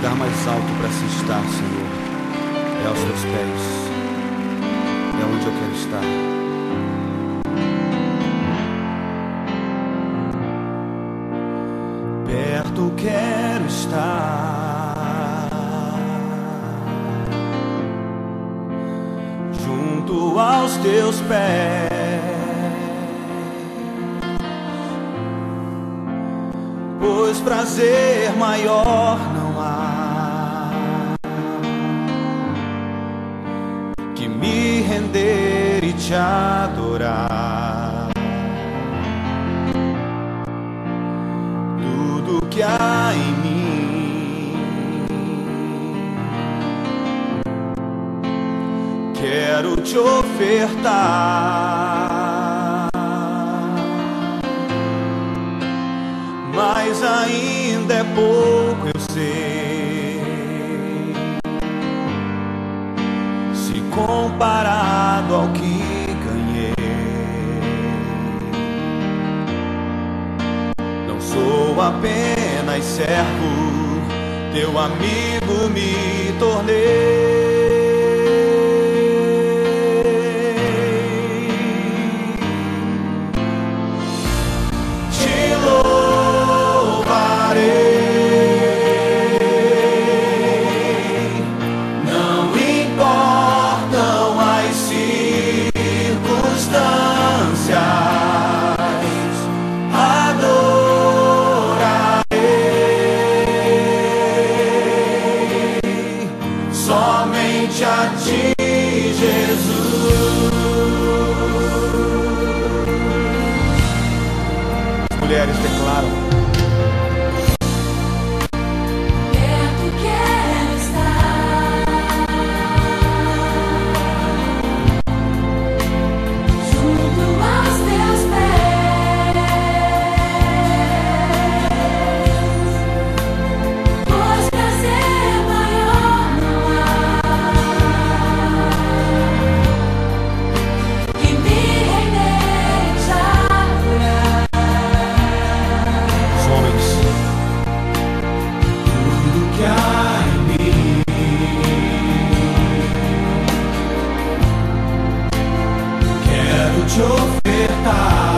lugar mais alto para se estar, Senhor, é aos teus pés. É onde eu quero estar. Perto quero estar. Junto aos teus pés. Pois prazer maior não há que me render e te adorar. Tudo que há em mim quero te ofertar. Mas ainda é pouco, eu sei. Se comparado ao que ganhei, não sou apenas servo, teu amigo me tornei. Somente a ti, Jesus. Mulheres declaram. Ofertar,